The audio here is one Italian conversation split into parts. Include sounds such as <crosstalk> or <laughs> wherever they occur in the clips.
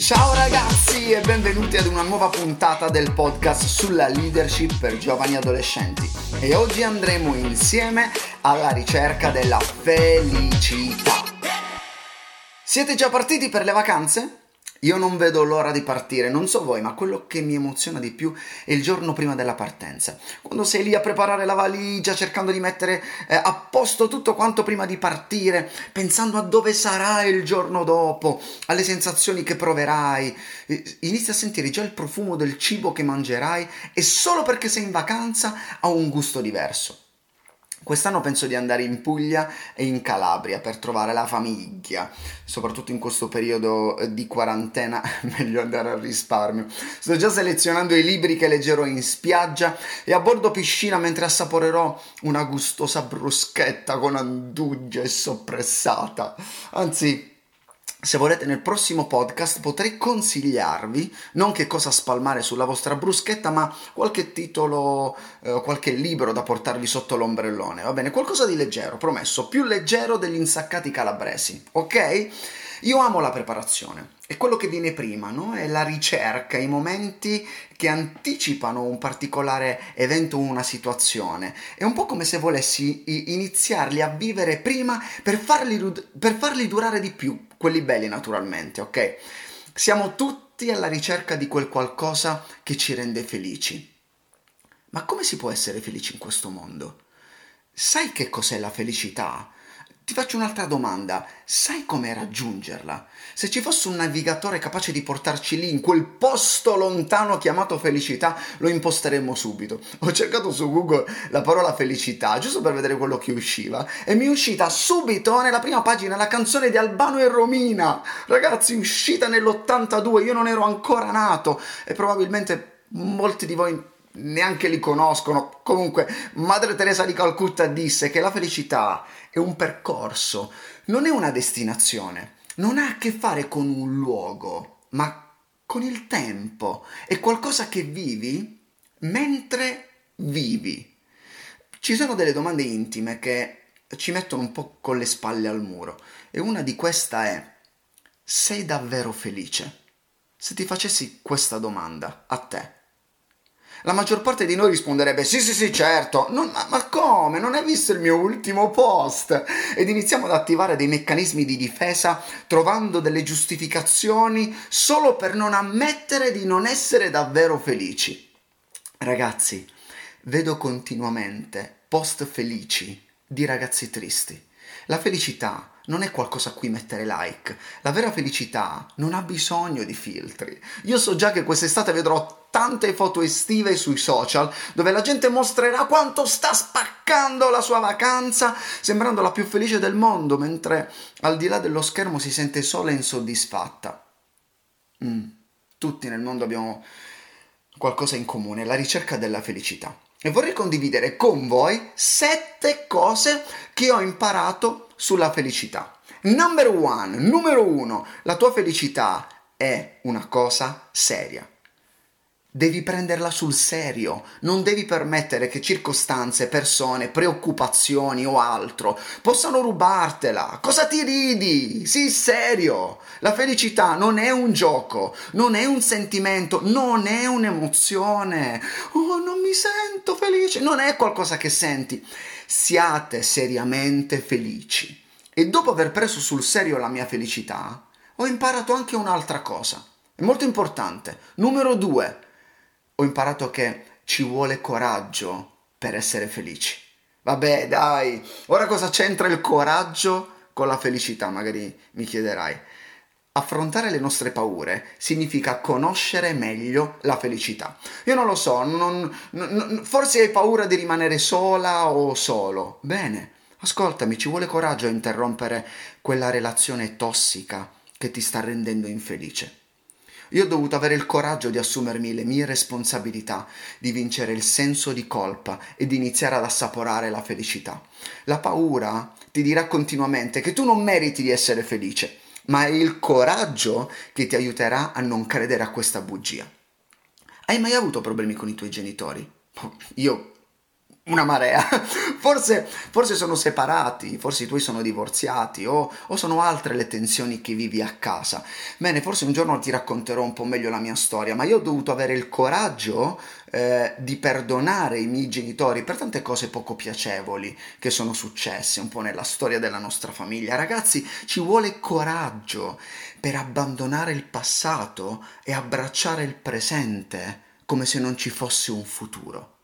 Ciao ragazzi e benvenuti ad una nuova puntata del podcast sulla leadership per giovani adolescenti. E oggi andremo insieme alla ricerca della felicità. Siete già partiti per le vacanze? Io non vedo l'ora di partire, non so voi, ma quello che mi emoziona di più è il giorno prima della partenza. Quando sei lì a preparare la valigia, cercando di mettere eh, a posto tutto quanto prima di partire, pensando a dove sarai il giorno dopo, alle sensazioni che proverai, inizi a sentire già il profumo del cibo che mangerai e solo perché sei in vacanza ha un gusto diverso. Quest'anno penso di andare in Puglia e in Calabria per trovare la famiglia, soprattutto in questo periodo eh, di quarantena, <laughs> meglio andare al risparmio. Sto già selezionando i libri che leggerò in spiaggia e a bordo piscina mentre assaporerò una gustosa bruschetta con andugia e soppressata. Anzi, se volete nel prossimo podcast potrei consigliarvi non che cosa spalmare sulla vostra bruschetta, ma qualche titolo, eh, qualche libro da portarvi sotto l'ombrellone, va bene? Qualcosa di leggero, promesso, più leggero degli insaccati calabresi, ok? Io amo la preparazione, è quello che viene prima, no? È la ricerca, i momenti che anticipano un particolare evento o una situazione. È un po' come se volessi iniziarli a vivere prima per farli, per farli durare di più, quelli belli naturalmente, ok? Siamo tutti alla ricerca di quel qualcosa che ci rende felici. Ma come si può essere felici in questo mondo? Sai che cos'è la felicità? Ti faccio un'altra domanda, sai come raggiungerla? Se ci fosse un navigatore capace di portarci lì, in quel posto lontano chiamato felicità, lo imposteremmo subito. Ho cercato su Google la parola felicità, giusto per vedere quello che usciva, e mi è uscita subito nella prima pagina la canzone di Albano e Romina. Ragazzi, uscita nell'82, io non ero ancora nato e probabilmente molti di voi neanche li conoscono. Comunque, Madre Teresa di Calcutta disse che la felicità è un percorso, non è una destinazione, non ha a che fare con un luogo, ma con il tempo. È qualcosa che vivi mentre vivi. Ci sono delle domande intime che ci mettono un po' con le spalle al muro e una di queste è sei davvero felice? Se ti facessi questa domanda a te, la maggior parte di noi risponderebbe sì sì sì certo, non, ma, ma, come? Non hai visto il mio ultimo post? Ed iniziamo ad attivare dei meccanismi di difesa trovando delle giustificazioni solo per non ammettere di non essere davvero felici. Ragazzi, vedo continuamente post felici di ragazzi tristi. La felicità non è qualcosa a cui mettere like. La vera felicità non ha bisogno di filtri. Io so già che quest'estate vedrò tante foto estive sui social dove la gente mostrerà quanto sta spaccando la sua vacanza, sembrando la più felice del mondo, mentre al di là dello schermo si sente sola e insoddisfatta. Mm. Tutti nel mondo abbiamo qualcosa in comune, la ricerca della felicità. E vorrei condividere con voi sette cose che ho imparato sulla felicità. Number one, numero uno, la tua felicità è una cosa seria. Devi prenderla sul serio, non devi permettere che circostanze, persone, preoccupazioni o altro possano rubartela. Cosa ti ridi? Sii serio! La felicità non è un gioco, non è un sentimento, non è un'emozione. Oh, non mi sento felice, non è qualcosa che senti. Siate seriamente felici. E dopo aver preso sul serio la mia felicità, ho imparato anche un'altra cosa. È molto importante. Numero due ho imparato che ci vuole coraggio per essere felici. Vabbè, dai, ora cosa c'entra il coraggio con la felicità? Magari mi chiederai. Affrontare le nostre paure significa conoscere meglio la felicità. Io non lo so, non, non, forse hai paura di rimanere sola o solo. Bene, ascoltami, ci vuole coraggio a interrompere quella relazione tossica che ti sta rendendo infelice. Io ho dovuto avere il coraggio di assumermi le mie responsabilità, di vincere il senso di colpa e di iniziare ad assaporare la felicità. La paura ti dirà continuamente che tu non meriti di essere felice, ma è il coraggio che ti aiuterà a non credere a questa bugia. Hai mai avuto problemi con i tuoi genitori? Io una marea. <laughs> Forse, forse, sono separati, forse i tuoi sono divorziati o, o, sono altre le tensioni che vivi a casa. Bene, forse un giorno ti racconterò un po' meglio la mia storia, ma io ho dovuto avere il coraggio eh, di perdonare i miei genitori per tante cose poco piacevoli che sono successe un po' nella storia della nostra famiglia. Ragazzi, ci vuole coraggio per abbandonare il passato e abbracciare il presente come se non ci fosse un futuro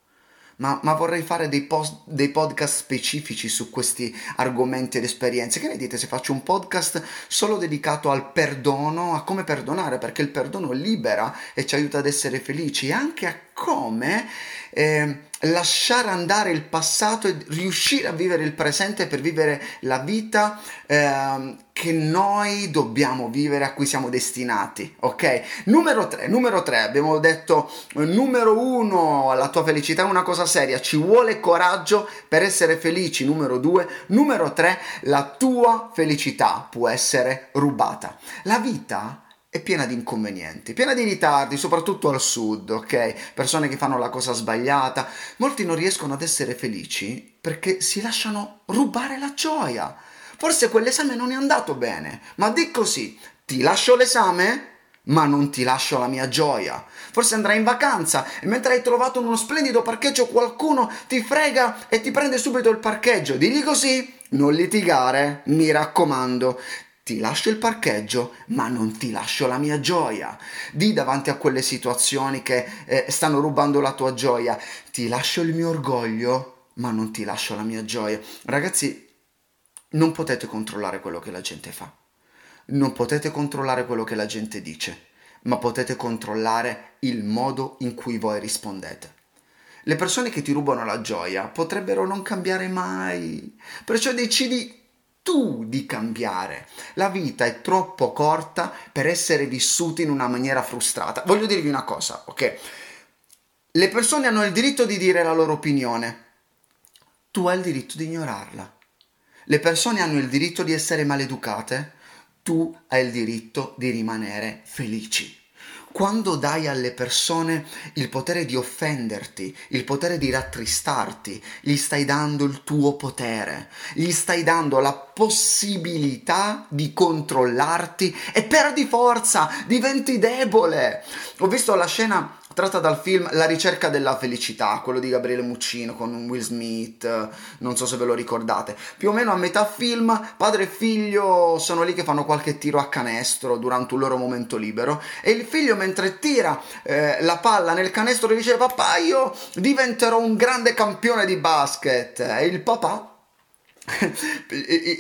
ma, ma vorrei fare dei, post, dei, podcast specifici su questi argomenti ed esperienze. Che ne dite se faccio un podcast solo dedicato al perdono, a come perdonare, perché il perdono libera e ci aiuta ad essere felici e anche a come eh, lasciare andare il passato e riuscire a vivere il presente per vivere la vita eh, che noi dobbiamo vivere, a cui siamo destinati, ok? Numero 3, numero 3, abbiamo detto numero 1, la tua felicità è una cosa seria, ci vuole coraggio per essere felici, numero 2, numero 3, la tua felicità può essere rubata. La vita è piena di inconvenienti, piena di ritardi, soprattutto al sud, ok? Persone che fanno la cosa sbagliata. Molti non riescono ad essere felici perché si lasciano rubare la gioia. Forse quell'esame non è andato bene, ma di così, ti lascio l'esame, ma non ti lascio la mia gioia. Forse andrai in vacanza e mentre hai trovato uno splendido parcheggio qualcuno ti frega e ti prende subito il parcheggio. Digli così, non litigare, mi raccomando ti lascio il parcheggio, ma non ti lascio la mia gioia. Di davanti a quelle situazioni che eh, stanno rubando la tua gioia, ti lascio il mio orgoglio, ma non ti lascio la mia gioia. Ragazzi, non potete controllare quello che la gente fa. Non potete controllare quello che la gente dice, ma potete controllare il modo in cui voi rispondete. Le persone che ti rubano la gioia potrebbero non cambiare mai, perciò decidi tu di cambiare. La vita è troppo corta per essere vissuta in una maniera frustrata. Voglio dirvi una cosa, ok? Le persone hanno il diritto di dire la loro opinione. Tu hai il diritto di ignorarla. Le persone hanno il diritto di essere maleducate. Tu hai il diritto di rimanere felici quando dai alle persone il potere di offenderti, il potere di rattristarti, gli stai dando il tuo potere, gli stai dando la possibilità di controllarti e perdi forza, diventi debole. Ho visto la scena tratta dal film La ricerca della felicità, quello di Gabriele Muccino con Will Smith, non so se ve lo ricordate. Più o meno a metà film, padre e figlio sono lì che fanno qualche tiro a canestro durante un loro momento libero e il figlio mentre tira eh, la palla nel canestro dice papà io diventerò un grande campione di basket e il papà <laughs>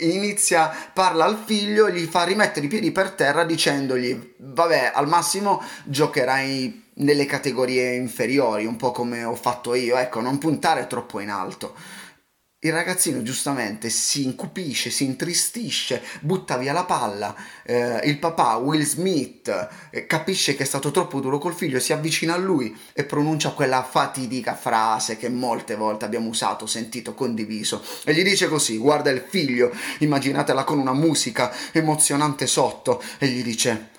inizia, parla al figlio, gli fa rimettere i piedi per terra dicendogli vabbè al massimo giocherai nelle categorie inferiori, un po' come ho fatto io, ecco, non puntare troppo in alto. Il ragazzino giustamente si incupisce, si intristisce, butta via la palla, eh, il papà Will Smith eh, capisce che è stato troppo duro col figlio, si avvicina a lui e pronuncia quella fatidica frase che molte volte abbiamo usato, sentito, condiviso e gli dice così, guarda il figlio, immaginatela con una musica emozionante sotto e gli dice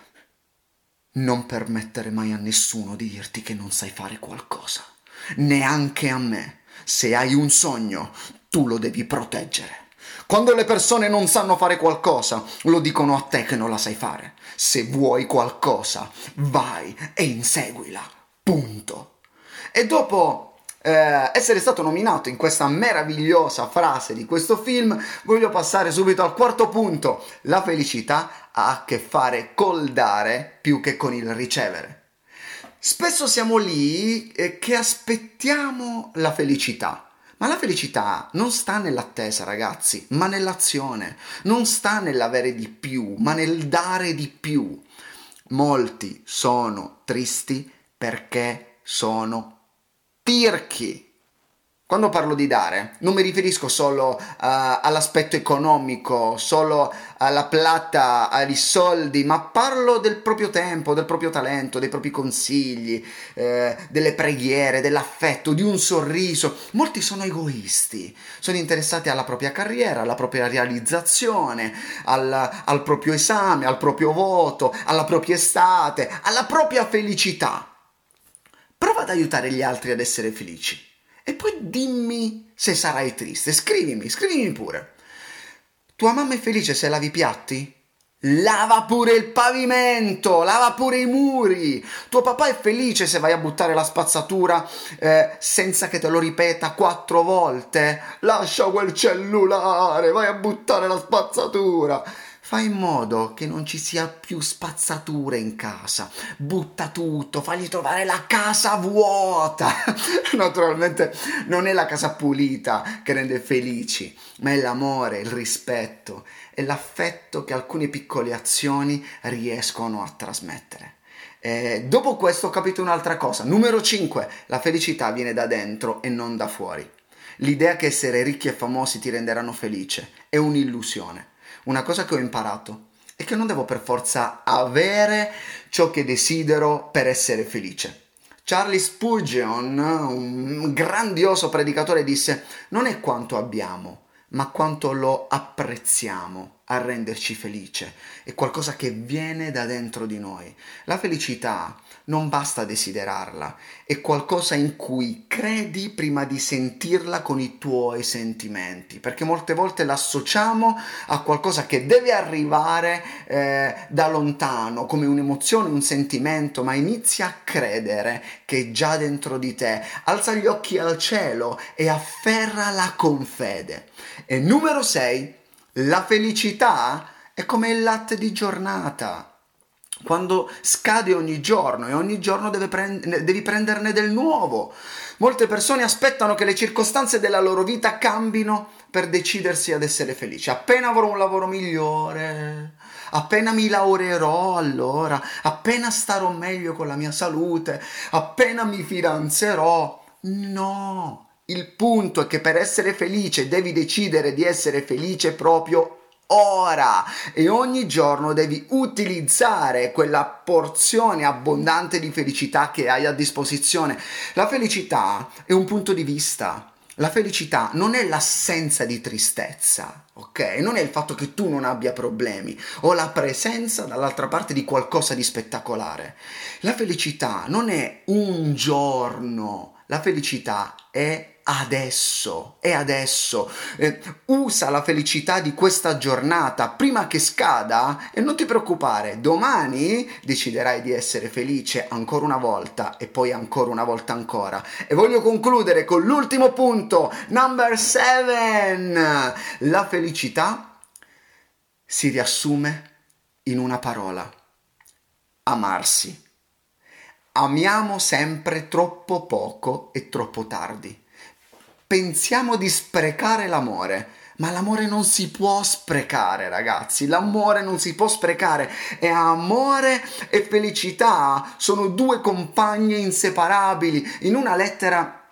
non permettere mai a nessuno di dirti che non sai fare qualcosa, neanche a me. Se hai un sogno, tu lo devi proteggere. Quando le persone non sanno fare qualcosa, lo dicono a te che non la sai fare. Se vuoi qualcosa, vai e inseguila. Punto. E dopo eh, essere stato nominato in questa meravigliosa frase di questo film, voglio passare subito al quarto punto. La felicità ha a che fare col dare più che con il ricevere. Spesso siamo lì eh, che aspettiamo la felicità. Ma la felicità non sta nell'attesa, ragazzi, ma nell'azione. Non sta nell'avere di più, ma nel dare di più. Molti sono tristi perché sono tirchi. Quando parlo di dare, non mi riferisco solo uh, all'aspetto economico, solo alla plata, ai soldi, ma parlo del proprio tempo, del proprio talento, dei propri consigli, eh, delle preghiere, dell'affetto, di un sorriso. Molti sono egoisti, sono interessati alla propria carriera, alla propria realizzazione, al, al proprio esame, al proprio voto, alla propria estate, alla propria felicità. Ad aiutare gli altri ad essere felici E poi dimmi se sarai triste. Scrivimi, scrivimi pure. Tua mamma è felice se lavi i piatti? Lava pure il pavimento, lava pure i muri. Tuo papà è felice se vai a buttare la spazzatura eh, senza che te lo ripeta quattro volte. Lascia quel cellulare, vai a buttare la spazzatura. Fai in modo che non ci sia più spazzature in casa. Butta tutto, fagli trovare la casa vuota. <laughs> Naturalmente non è la casa pulita che rende felici, ma è l'amore, il rispetto e l'affetto che alcune piccole azioni riescono a trasmettere. Eh, dopo questo ho capito un'altra cosa. Numero 5. La felicità viene da dentro e non da fuori. L'idea che essere ricchi e famosi ti renderanno felice è un'illusione una cosa che ho imparato è che non devo per forza avere ciò che desidero per essere felice. Charlie Spurgeon, un grandioso predicatore, disse: Non è quanto abbiamo, ma quanto lo apprezziamo a renderci felice. È qualcosa che viene da dentro di noi. La felicità non basta desiderarla, è qualcosa in cui credi prima di sentirla con i tuoi sentimenti, perché molte volte l'associamo a qualcosa che deve arrivare eh, da lontano, come un'emozione, un sentimento, ma inizi a credere che è già dentro di te. Alza gli occhi al cielo e afferrala con fede. E numero 6, la felicità è come il latte di giornata quando scade ogni giorno e ogni giorno prend- devi prenderne del nuovo. Molte persone aspettano che le circostanze della loro vita cambino per decidersi ad essere felici. Appena avrò un lavoro migliore, appena mi laureerò allora, appena starò meglio con la mia salute, appena mi fidanzerò. No, il punto è che per essere felice devi decidere di essere felice proprio ora e ogni giorno devi utilizzare quella porzione abbondante di felicità che hai a disposizione. La felicità è un punto di vista. La felicità non è l'assenza di tristezza, ok? Non è il fatto che tu non abbia problemi o la presenza dall'altra parte di qualcosa di spettacolare. La felicità non è un giorno, la felicità è adesso, è adesso. Eh, usa la felicità di questa giornata prima che scada e non ti preoccupare, domani deciderai di essere felice ancora una volta e poi ancora una volta ancora. E voglio concludere con l'ultimo punto, number 7. La felicità si riassume in una parola, amarsi. Amiamo sempre troppo poco e troppo tardi pensiamo di sprecare l'amore. Ma l'amore non si può sprecare, ragazzi. L'amore non si può sprecare. E amore e felicità sono due compagne inseparabili. In una lettera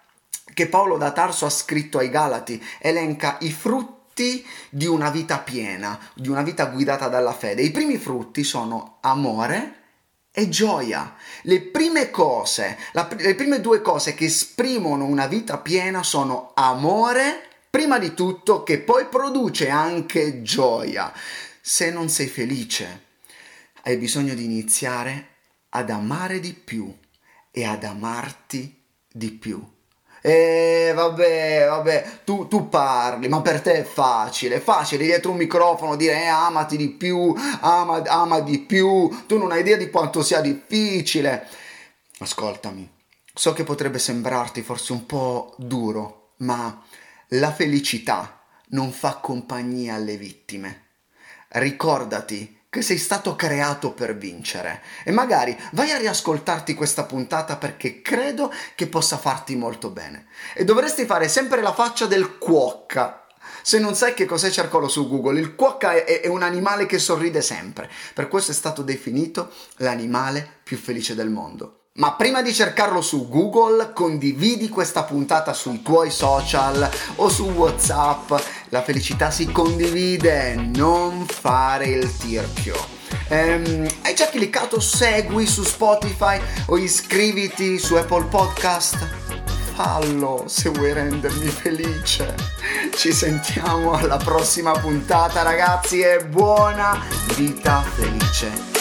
che Paolo da Tarso ha scritto ai Galati, elenca i frutti di una vita piena, di una vita guidata dalla fede. I primi frutti sono amore è gioia. Le prime cose, la, le prime due cose che esprimono una vita piena sono amore, prima di tutto, che poi produce anche gioia. Se non sei felice, hai bisogno di iniziare ad amare di più e ad amarti di più. E vabbè, vabbè, tu, tu, parli, ma per te è facile, è facile dietro un microfono dire eh, amati di più, ama, ama di più, tu non hai idea di quanto sia difficile. Ascoltami, so che potrebbe sembrarti forse un po' duro, ma la felicità non fa compagnia alle vittime. Ricordati che sei stato creato per vincere. E magari vai a riascoltarti questa puntata perché credo che possa farti molto bene. E dovresti fare sempre la faccia del cuocca. Se non sai che cos'è, cercalo su Google. Il cuocca è, è un animale che sorride sempre. Per questo è stato definito l'animale più felice del mondo. Ma prima di cercarlo su Google, condividi questa puntata sui tuoi social o su WhatsApp. La felicità si condivide, non fare il tirchio. Ehm, hai già cliccato segui su Spotify o iscriviti su Apple Podcast? Fallo se vuoi rendermi felice. Ci sentiamo alla prossima puntata ragazzi e buona vita felice.